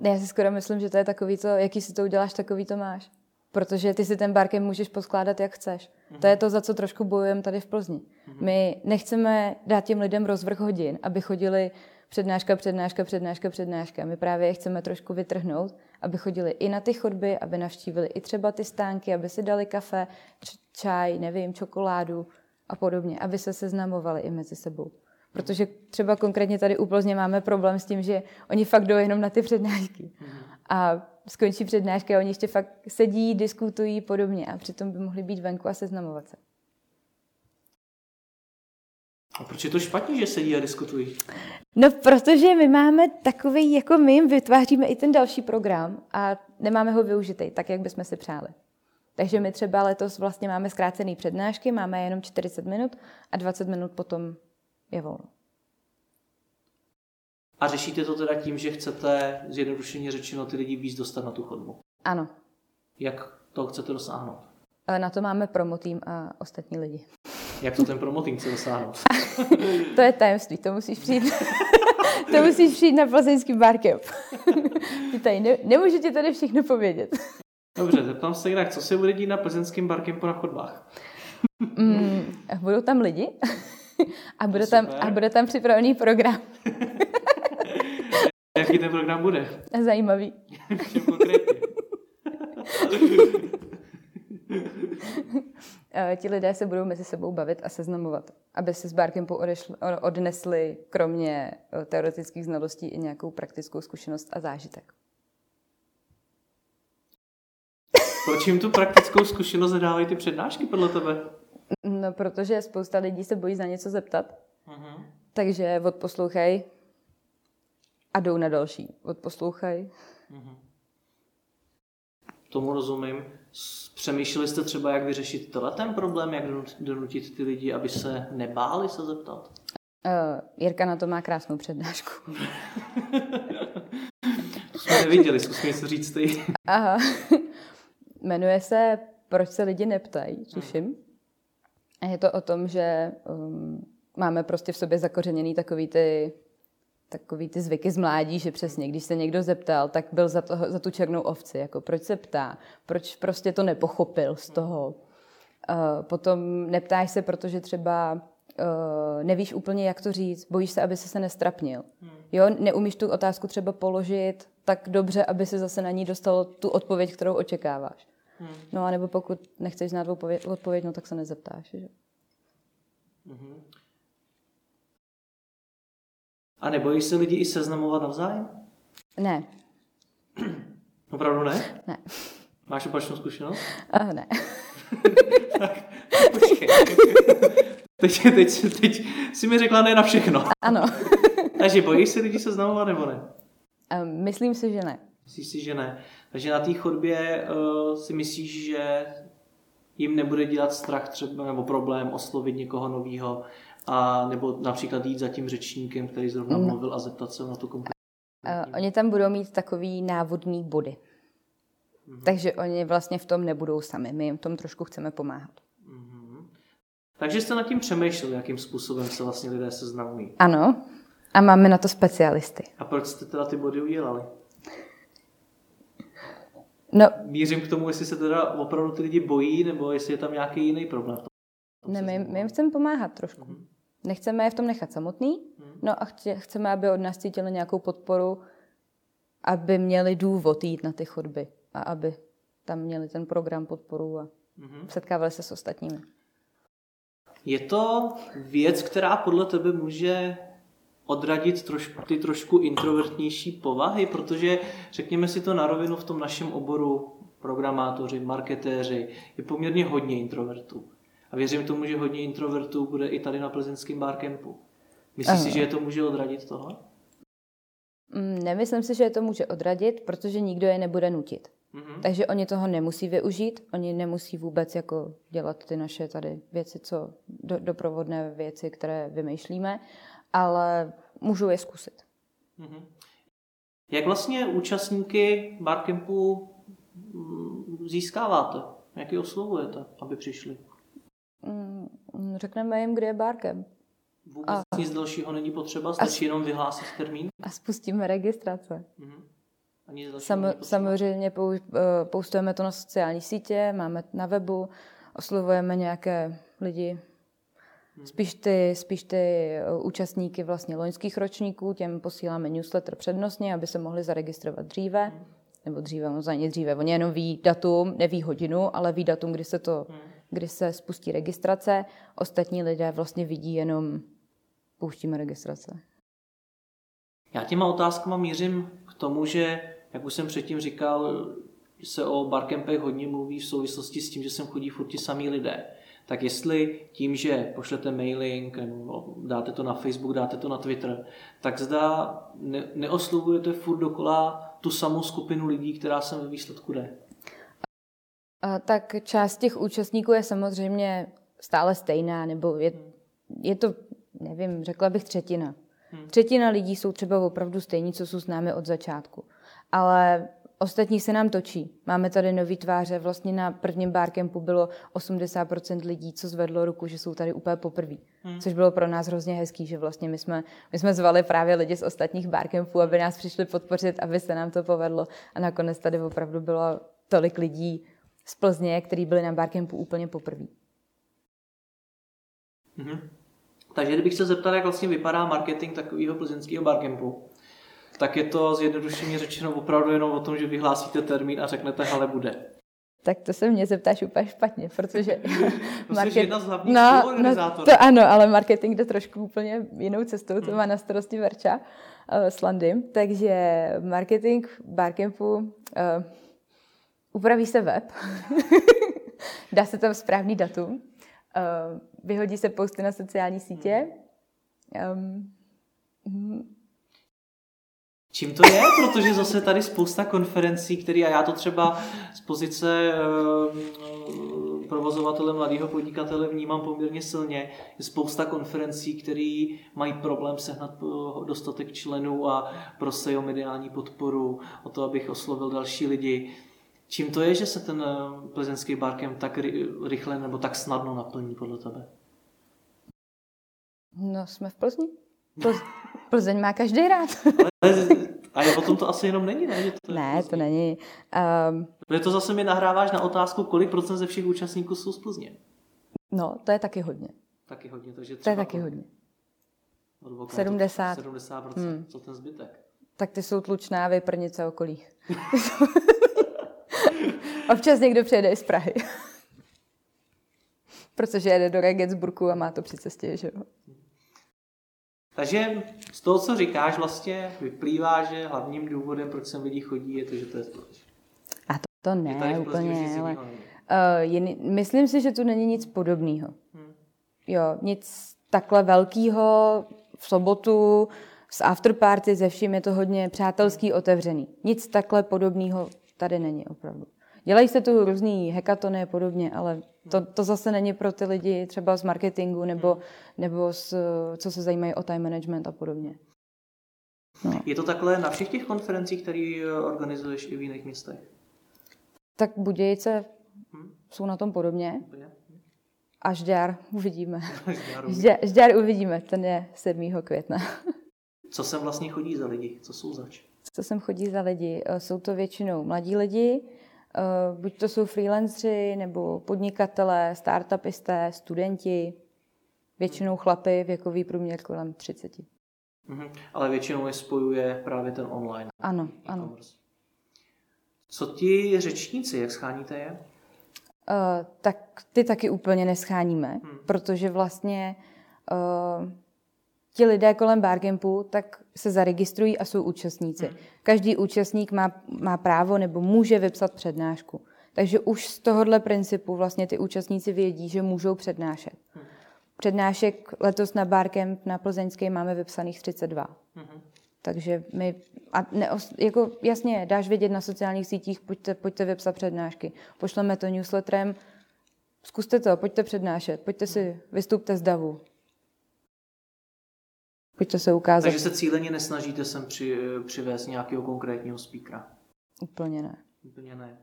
Já si skoro myslím, že to je takový to, jaký si to uděláš, takový to máš. Protože ty si ten barkem můžeš poskládat, jak chceš. Mm-hmm. To je to, za co trošku bojujeme tady v Plzni. Mm-hmm. My nechceme dát těm lidem rozvrh hodin, aby chodili přednáška, přednáška, přednáška, přednáška. My právě je chceme trošku vytrhnout, aby chodili i na ty chodby, aby navštívili i třeba ty stánky, aby si dali kafe, čaj, nevím, čokoládu a podobně, aby se seznamovali i mezi sebou. Protože třeba konkrétně tady u Plzně máme problém s tím, že oni fakt jdou jenom na ty přednášky. Mm-hmm. A skončí přednášky a oni ještě fakt sedí, diskutují podobně a přitom by mohli být venku a seznamovat se. A proč je to špatně, že sedí a diskutují? No, protože my máme takový, jako my jim vytváříme i ten další program a nemáme ho využitý, tak, jak bychom si přáli. Takže my třeba letos vlastně máme zkrácené přednášky, máme jenom 40 minut a 20 minut potom je volno. A řešíte to teda tím, že chcete, zjednodušeně řečeno, ty lidi víc dostat na tu chodbu? Ano. Jak to chcete dosáhnout? Na to máme promotým a ostatní lidi. Jak to ten promotým chce dosáhnout? to je tajemství, to musíš přijít. to musíš přijít na plzeňský barcamp. ty tady ne, nemůžu ti tady všechno povědět. Dobře, zeptám se jinak, co se bude dít na plzeňském barkempu na chodbách? Mm, budou tam lidi a bude, tam, a bude tam připravený program. Jaký ten program bude? Zajímavý. Eh, ti lidé se budou mezi sebou bavit a seznamovat, aby se z Barkempu odnesli kromě eh, teoretických znalostí i nějakou praktickou zkušenost a zážitek. Proč jim tu praktickou zkušenost zadávají ty přednášky podle tebe? No, protože spousta lidí se bojí za něco zeptat. Uh-huh. Takže odposlouchej a jdou na další. Odposlouchej. Uh-huh. Tomu rozumím. Přemýšleli jste třeba, jak vyřešit tenhle ten problém, jak donutit ty lidi, aby se nebáli se zeptat? Uh, Jirka na to má krásnou přednášku. to jsme neviděli, zkus mi se říct ty. Aha. Jmenuje se Proč se lidi neptají, tuším. A je to o tom, že um, máme prostě v sobě zakořeněný takový ty takový ty zvyky z mládí, že přesně, když se někdo zeptal, tak byl za, toho, za tu černou ovci, jako proč se ptá, proč prostě to nepochopil z toho. Uh, potom neptáš se, protože třeba uh, nevíš úplně, jak to říct, bojíš se, aby se se nestrapnil. Hmm. Jo, neumíš tu otázku třeba položit tak dobře, aby se zase na ní dostal tu odpověď, kterou očekáváš. Hmm. No a nebo pokud nechceš znát odpověď, odpověď no tak se nezeptáš. Že? Hmm. A nebojí se lidi i seznamovat navzájem? Ne. Opravdu ne? Ne. Máš opačnou zkušenost? Uh, ne. tak, teď, teď, teď jsi mi řekla ne na všechno. Ano. Takže bojíš se lidi seznamovat nebo ne? Um, myslím si, že ne. Myslíš si, že ne. Takže na té chodbě uh, si myslíš, že jim nebude dělat strach třeba nebo problém oslovit někoho nového, a nebo například jít za tím řečníkem, který zrovna mluvil a zeptat se na tu konkrétní. Uh, oni tam budou mít takový návodný body. Mm-hmm. Takže oni vlastně v tom nebudou sami. My jim v tom trošku chceme pomáhat. Mm-hmm. Takže jste nad tím přemýšleli, jakým způsobem se vlastně lidé seznamují. Ano. A máme na to specialisty. A proč jste teda ty body udělali? No, Mířím k tomu, jestli se teda opravdu ty lidi bojí, nebo jestli je tam nějaký jiný problém. Ne, my, my jim chceme pomáhat trošku. Mm-hmm. Nechceme je v tom nechat samotný, mm-hmm. no a chtě, chceme, aby od nás cítili nějakou podporu, aby měli důvod jít na ty chodby a aby tam měli ten program podporu a mm-hmm. setkávali se s ostatními. Je to věc, která podle tebe může odradit trošku, ty trošku introvertnější povahy, protože řekněme si to na rovinu v tom našem oboru programátoři, marketéři, je poměrně hodně introvertů. A věřím tomu, že hodně introvertů bude i tady na plzeňském barcampu. Myslíš si, že je to může odradit tohle? Mm, nemyslím si, že je to může odradit, protože nikdo je nebude nutit. Mm-hmm. Takže oni toho nemusí využít, oni nemusí vůbec jako dělat ty naše tady věci, co do, doprovodné věci, které vymýšlíme, ale můžu je zkusit. Mm-hmm. Jak vlastně účastníky barcampu mm, získáváte? Jak je oslovujete, aby přišli? Mm, řekneme jim, kde je barcamp. Vůbec a... nic dalšího není potřeba, stačí a... jenom vyhlásit termín? A spustíme registrace. Mm-hmm. Sam, samozřejmě pou, uh, poustujeme to na sociální sítě, máme na webu, oslovujeme nějaké lidi, hmm. Spíš ty, spíš ty eh, účastníky vlastně loňských ročníků, těm posíláme newsletter přednostně, aby se mohli zaregistrovat dříve, hmm. nebo dříve, no za ně dříve. Oni jenom ví datum, neví hodinu, ale ví datum, kdy se to, hmm. Kdy se spustí registrace. Ostatní lidé vlastně vidí jenom pouštíme registrace. Já těma otázkama mířím k tomu, že jak už jsem předtím říkal, se o barcampech hodně mluví v souvislosti s tím, že sem chodí furt ti samý lidé. Tak jestli tím, že pošlete mailing, dáte to na Facebook, dáte to na Twitter, tak zda ne, neoslovujete furt dokola tu samou skupinu lidí, která sem ve výsledku jde. Tak část těch účastníků je samozřejmě stále stejná, nebo je, je to, nevím, řekla bych třetina. Hmm. Třetina lidí jsou třeba opravdu stejní, co jsou s námi od začátku ale ostatní se nám točí. Máme tady nový tváře, vlastně na prvním barcampu bylo 80% lidí, co zvedlo ruku, že jsou tady úplně poprvé. Hmm. Což bylo pro nás hrozně hezký, že vlastně my jsme, my jsme zvali právě lidi z ostatních barcampů, aby nás přišli podpořit, aby se nám to povedlo. A nakonec tady opravdu bylo tolik lidí z Plzně, kteří byli na barcampu úplně poprvé. Mm-hmm. Takže kdybych se zeptal, jak vlastně vypadá marketing takového plzeňského barcampu, tak je to zjednodušeně řečeno opravdu jenom o tom, že vyhlásíte termín a řeknete, ale bude. Tak to se mě zeptáš úplně špatně, protože... market... jedna z hlavních no, no, to ano, ale marketing jde trošku úplně jinou cestou, to hmm. má na starosti Verča uh, s Landym, takže marketing Barcampu, uh, upraví se web, dá se tam správný datum, uh, vyhodí se posty na sociální sítě, um, Čím to je? Protože zase tady spousta konferencí, které, a já to třeba z pozice uh, provozovatele mladého podnikatele vnímám poměrně silně, je spousta konferencí, které mají problém sehnat eh, dostatek členů a prosej o mediální podporu, o to, abych oslovil další lidi. Čím to je, že se ten eh, plzeňský barkem tak rychle nebo tak snadno naplní podle tebe? No, jsme v Plzni. Plzeň má každý rád. Ale, a je o tom to asi jenom není, ne? Že to ne, to není. Um, Protože to zase mi nahráváš na otázku, kolik procent ze všech účastníků jsou z Plzně. No, to je taky hodně. Taky hodně, takže třeba... To je taky hodně. 70. 70 hmm. co ten zbytek? Tak ty jsou tlučná vyprnice okolí. Občas někdo přijede i z Prahy. Protože jede do Regensburgu a má to při cestě, že jo. Takže z toho, co říkáš, vlastně vyplývá, že hlavním důvodem, proč sem lidi chodí, je to, že to je společné. A to, to ne, úplně, ale uh, jen, myslím si, že tu není nic podobného. Hmm. Jo, nic takhle velkého v sobotu s afterparty, ze vším je to hodně přátelský, otevřený. Nic takhle podobného tady není opravdu. Dělají se tu různý hekatony a podobně, ale to, to zase není pro ty lidi třeba z marketingu nebo, hmm. nebo z, co se zajímají o time management a podobně. No. Je to takhle na všech těch konferencích, které organizuješ i v jiných městech? Tak Budějice hmm. jsou na tom podobně. A Žďár uvidíme. Žďár, Žďár uvidíme, ten je 7. května. Co sem vlastně chodí za lidi? Co jsou zač? Co sem chodí za lidi? Jsou to většinou mladí lidi, Eh, buď to jsou freelancři, nebo podnikatelé, startupisté, studenti, většinou chlapy, věkový průměr kolem 30. Mm-hmm. Ale většinou je spojuje právě ten online. Ano, ano. Co ti řečníci, jak scháníte je? Uh, tak ty taky úplně nescháníme, hmm. protože vlastně uh, ti lidé kolem Barcampu tak se zaregistrují a jsou účastníci. Hmm. Každý účastník má, má právo nebo může vypsat přednášku. Takže už z tohohle principu vlastně ty účastníci vědí, že můžou přednášet. Hmm. Přednášek letos na Barcamp na Plzeňské máme vypsaných 32. Hmm. Takže my, a ne, jako jasně, dáš vědět na sociálních sítích, pojďte, pojďte vypsat přednášky. Pošleme to newsletterem, zkuste to, pojďte přednášet, pojďte si, vystupte z davu. Pojďte se ukázat. Takže se cíleně nesnažíte sem při, přivést nějakého konkrétního speakera? Úplně ne. Úplně ne.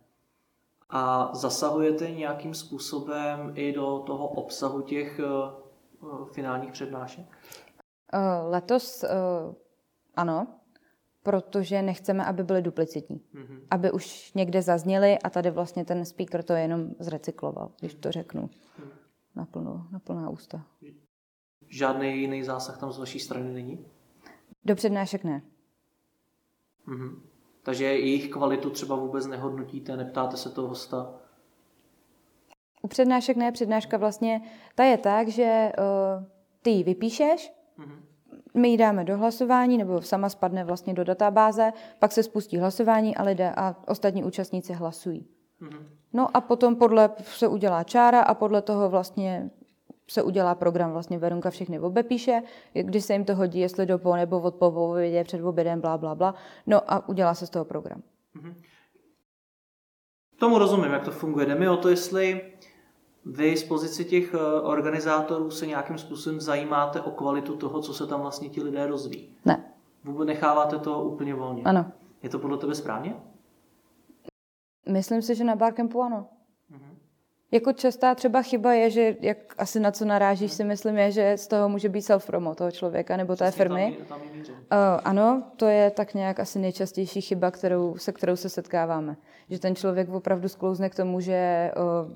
A zasahujete nějakým způsobem i do toho obsahu těch uh, finálních přednášek? Uh, letos uh, ano, protože nechceme, aby byly duplicitní. Mm-hmm. Aby už někde zazněly a tady vlastně ten speaker to jenom zrecykloval, když to řeknu mm. na, plnou, na plná ústa. Žádný jiný zásah tam z vaší strany není? Do přednášek ne. Mhm. Takže jejich kvalitu třeba vůbec nehodnotíte, neptáte se toho hosta? U přednášek ne, přednáška vlastně, ta je tak, že uh, ty ji vypíšeš, mhm. my ji dáme do hlasování, nebo sama spadne vlastně do databáze, pak se spustí hlasování a lidé a ostatní účastníci hlasují. Mhm. No a potom podle se udělá čára a podle toho vlastně se udělá program, vlastně Verunka všechny obepíše, když se jim to hodí, jestli do po nebo od po obědě, před obědem, bla, bla, bla. No a udělá se z toho program. Mm-hmm. Tomu rozumím, jak to funguje. Jde mi o to, jestli vy z pozice těch eh, organizátorů se nějakým způsobem zajímáte o kvalitu toho, co se tam vlastně ti lidé rozvíjí. Ne. Vůbec necháváte to úplně volně. Ano. Je to podle tebe správně? Myslím si, že na Barcampu ano. Jako častá třeba chyba je, že jak asi na co narážíš si myslím, je, že z toho může být self-promo toho člověka nebo té firmy. Tam, tam uh, ano, to je tak nějak asi nejčastější chyba, kterou, se kterou se setkáváme. Že ten člověk opravdu sklouzne k tomu, že uh,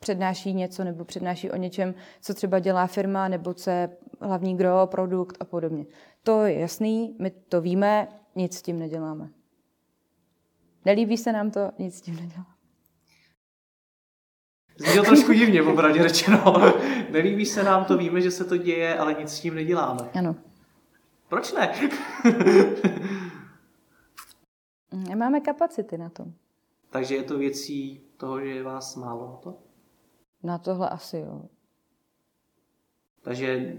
přednáší něco nebo přednáší o něčem, co třeba dělá firma nebo co je hlavní gro, produkt a podobně. To je jasný, my to víme, nic s tím neděláme. Nelíbí se nám to, nic s tím neděláme. Zní to trošku divně, popravdě řečeno. Nelíbí se nám to, víme, že se to děje, ale nic s tím neděláme. Ano. Proč ne? Nemáme kapacity na to. Takže je to věcí toho, že je vás málo na to? Na tohle asi jo. Takže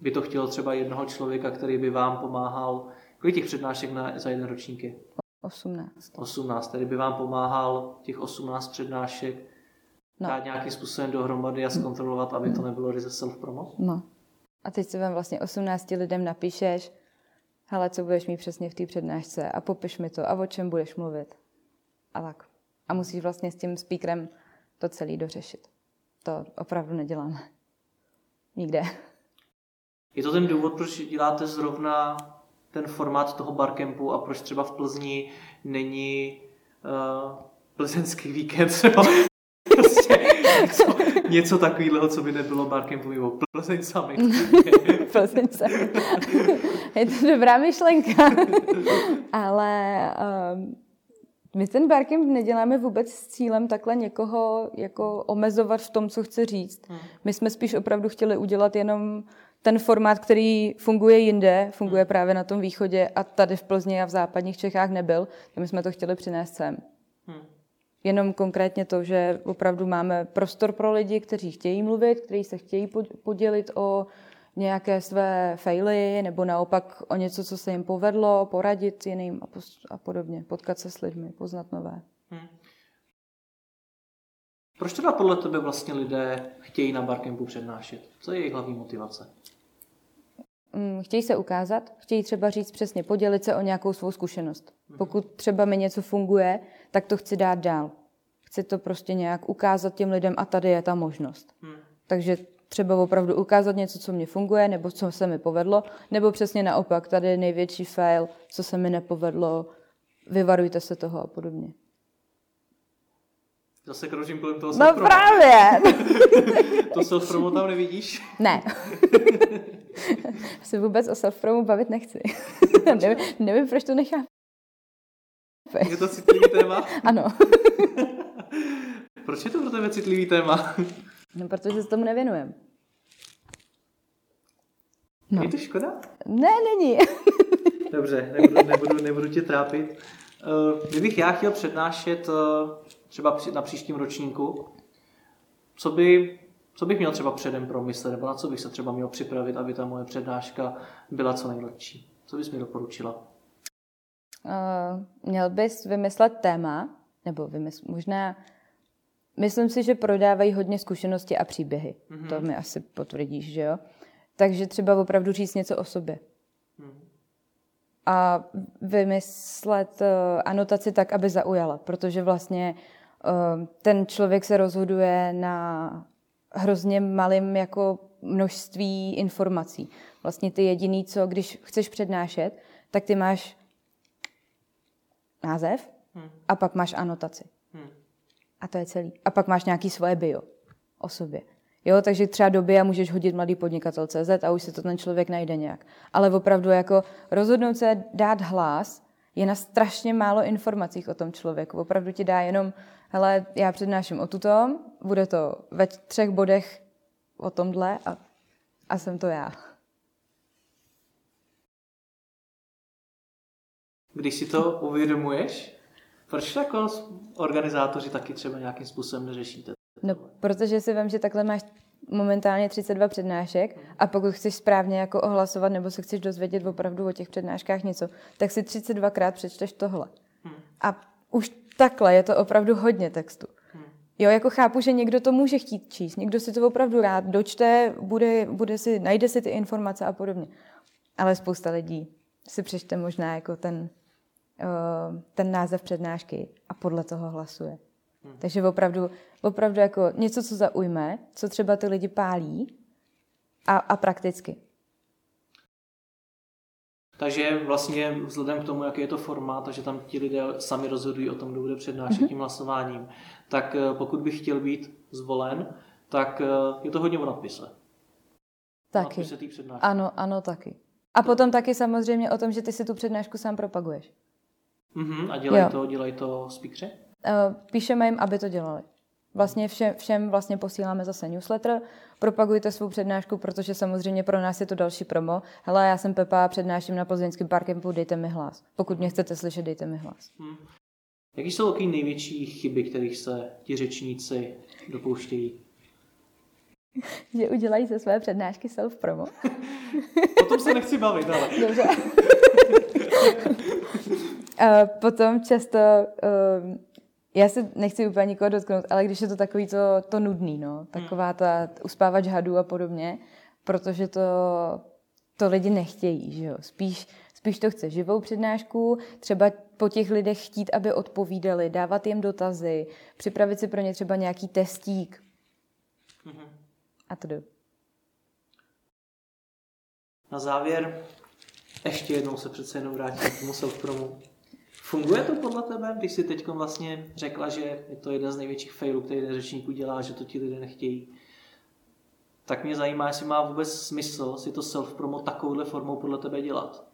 by to chtělo třeba jednoho člověka, který by vám pomáhal, kolik těch přednášek na, za jeden ročník je? 18. 18, který by vám pomáhal těch 18 přednášek no. dát nějakým způsobem dohromady a zkontrolovat, aby to nebylo ryze self-promo? No. A teď si vám vlastně 18 lidem napíšeš, hele, co budeš mít přesně v té přednášce a popiš mi to a o čem budeš mluvit. A tak. A musíš vlastně s tím speakerem to celé dořešit. To opravdu neděláme. Nikde. Je to ten důvod, proč děláte zrovna ten formát toho barkempu a proč třeba v Plzni není uh, plzeňský víkend třeba prostě něco, něco takového, co by nebylo barkempu mimo Plzeň Summit. Plzeň Summit. Je to dobrá myšlenka. Ale um, my ten barkemp neděláme vůbec s cílem takhle někoho jako omezovat v tom, co chce říct. Hmm. My jsme spíš opravdu chtěli udělat jenom ten formát, který funguje jinde, funguje hmm. právě na tom východě a tady v Plzni a v západních Čechách nebyl, tak my jsme to chtěli přinést sem. Jenom konkrétně to, že opravdu máme prostor pro lidi, kteří chtějí mluvit, kteří se chtějí podělit o nějaké své faily, nebo naopak o něco, co se jim povedlo, poradit jiným a, a podobně, potkat se s lidmi, poznat nové. Hmm. Proč teda podle tebe vlastně lidé chtějí na barkempu přednášet? Co je jejich hlavní motivace? Mm, chtějí se ukázat, chtějí třeba říct přesně, podělit se o nějakou svou zkušenost. Hmm. Pokud třeba mi něco funguje, tak to chci dát dál. Chci to prostě nějak ukázat těm lidem a tady je ta možnost. Hmm. Takže třeba opravdu ukázat něco, co mě funguje, nebo co se mi povedlo, nebo přesně naopak, tady je největší fail, co se mi nepovedlo, vyvarujte se toho a podobně. Zase kroužím kolem toho No právě! to self-promo tam nevidíš? Ne. se vůbec o self bavit nechci. nevím, nevím, proč to nechám. Je to citlivý téma? Ano. proč je to pro tebe citlivý téma? No, protože se tomu nevěnujem. No. Je to škoda? Ne, není. Dobře, nebudu, nebudu, nebudu tě trápit. Uh, kdybych já chtěl přednášet uh, třeba na příštím ročníku, co, by, co bych měl třeba předem promyslet, nebo na co bych se třeba měl připravit, aby ta moje přednáška byla co nejlepší? Co bys mi doporučila? Uh, měl bys vymyslet téma, nebo vymysl, možná Myslím si, že prodávají hodně zkušenosti a příběhy. Mm-hmm. To mi asi potvrdíš, že jo? Takže třeba opravdu říct něco o sobě. Mm. A vymyslet uh, anotaci tak, aby zaujala, protože vlastně uh, ten člověk se rozhoduje na hrozně malým jako množství informací. Vlastně ty jediný, co když chceš přednášet, tak ty máš název hmm. a pak máš anotaci. Hmm. A to je celý. A pak máš nějaký svoje bio o sobě. Jo, takže třeba do BIA můžeš hodit mladý podnikatel CZ a už si to ten člověk najde nějak. Ale opravdu jako rozhodnout se dát hlas je na strašně málo informacích o tom člověku. Opravdu ti dá jenom, hele, já přednáším o tuto, bude to ve třech bodech o tomhle a, a jsem to já. Když si to uvědomuješ, proč jako organizátoři taky třeba nějakým způsobem neřešíte? No, protože si vím, že takhle máš momentálně 32 přednášek a pokud chceš správně jako ohlasovat nebo se chceš dozvědět opravdu o těch přednáškách něco, tak si 32krát přečteš tohle. Hmm. A už takhle je to opravdu hodně textu. Hmm. Jo, jako chápu, že někdo to může chtít číst, někdo si to opravdu rád dočte, bude, bude si, najde si ty informace a podobně. Ale spousta lidí si přečte možná jako ten ten název přednášky a podle toho hlasuje. Hmm. Takže opravdu, opravdu jako něco, co zaujme, co třeba ty lidi pálí a, a prakticky. Takže vlastně vzhledem k tomu, jaký je to formát, že tam ti lidé sami rozhodují o tom, kdo bude přednášet mm-hmm. tím hlasováním, tak eh, pokud bych chtěl být zvolen, tak eh, je to hodně o nadpise. Taky. Ano, ano, taky. A potom taky samozřejmě o tom, že ty si tu přednášku sám propaguješ. Mm-hmm, a dělají to, dělají to speakři? Uh, píšeme jim, aby to dělali. Vlastně všem, všem vlastně posíláme zase newsletter, propagujte svou přednášku, protože samozřejmě pro nás je to další promo. Hele, já jsem Pepa, přednáším na plzeňském parkempu, dejte mi hlas. Pokud mě chcete slyšet, dejte mi hlas. Hmm. Jaký jsou taky největší chyby, kterých se ti řečníci dopouštějí? že udělají ze své přednášky self-promo. o tom se nechci bavit, ale... Dobře. Potom často um, já se nechci úplně nikoho dotknout, ale když je to takový to, to nudný, no, taková ta uspávač hadů a podobně, protože to, to lidi nechtějí, že jo. Spíš, spíš to chce živou přednášku, třeba po těch lidech chtít, aby odpovídali, dávat jim dotazy, připravit si pro ně třeba nějaký testík. Mm-hmm. A to jde. Na závěr ještě jednou se přece jenom vrátím k tomu self-promu. Funguje to podle tebe, když jsi teď vlastně řekla, že je to jeden z největších failů, který řečník udělá, že to ti lidé nechtějí? Tak mě zajímá, jestli má vůbec smysl si to self-promo takovouhle formou podle tebe dělat.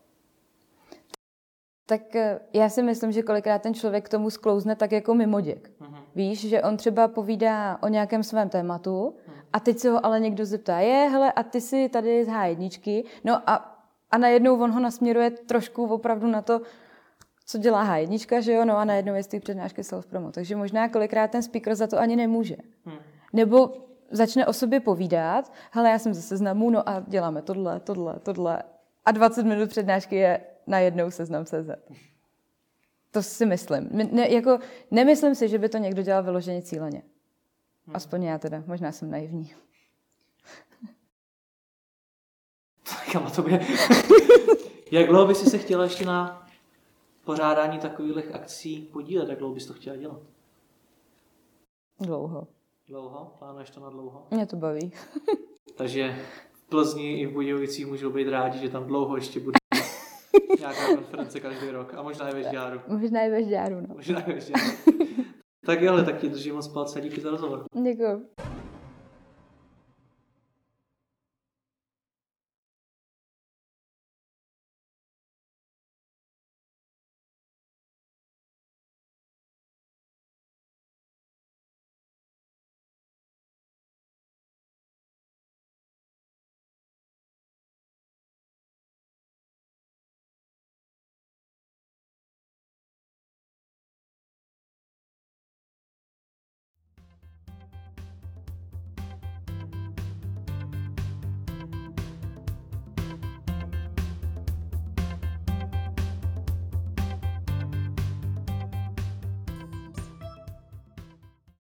Tak eh, já si myslím, že kolikrát ten člověk k tomu sklouzne tak jako mimoděk. Uh-huh. Víš, že on třeba povídá o nějakém svém tématu uh-huh. a teď se ho ale někdo zeptá, je, hele, a ty si tady z H1, no a, a najednou on ho nasměruje trošku opravdu na to, co dělá H1, že jo, no a najednou je z té přednášky self-promo. Takže možná kolikrát ten speaker za to ani nemůže. Hmm. Nebo začne o sobě povídat, hele, já jsem ze seznamu, no a děláme tohle, tohle, tohle. A 20 minut přednášky je najednou seznam CZ. To si myslím. Ne, jako, nemyslím si, že by to někdo dělal vyloženě cíleně. Hmm. Aspoň já teda, možná jsem naivní. Tak to by... Jak dlouho by si se chtěla ještě na pořádání takových akcí podílet? Jak dlouho bys to chtěla dělat? Dlouho. Dlouho? Plánuješ to na dlouho? Mě to baví. Takže v Plzni i v Budějovicích můžou být rádi, že tam dlouho ještě bude nějaká konference každý rok. A možná i ve Žďáru. Možná i ve Žďáru, no. Možná i ve Žďáru. tak jo, ale tak ti držím moc palce. Díky za rozhovor. Děkuji.